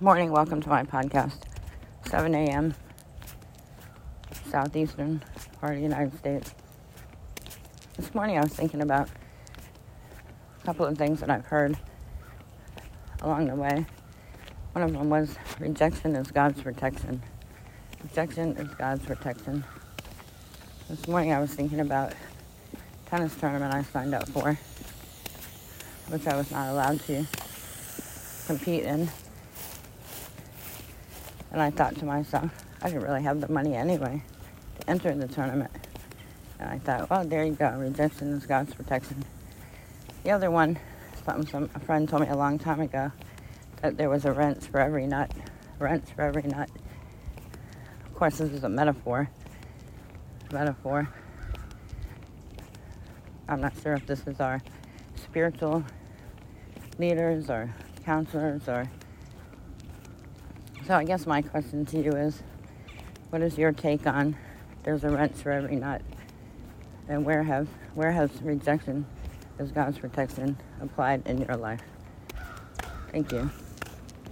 Morning, welcome to my podcast. 7 a.m. Southeastern part of the United States. This morning I was thinking about a couple of things that I've heard along the way. One of them was rejection is God's protection. Rejection is God's protection. This morning I was thinking about tennis tournament I signed up for, which I was not allowed to compete in. And I thought to myself, I didn't really have the money anyway to enter the tournament. And I thought, well, there you go. Rejection is God's protection. The other one, something some, a friend told me a long time ago, that there was a wrench for every nut. Wrench for every nut. Of course, this is a metaphor. Metaphor. I'm not sure if this is our spiritual leaders or counselors or so I guess my question to you is, what is your take on there's a wrench for every nut? And where have where has rejection as God's protection applied in your life? Thank you.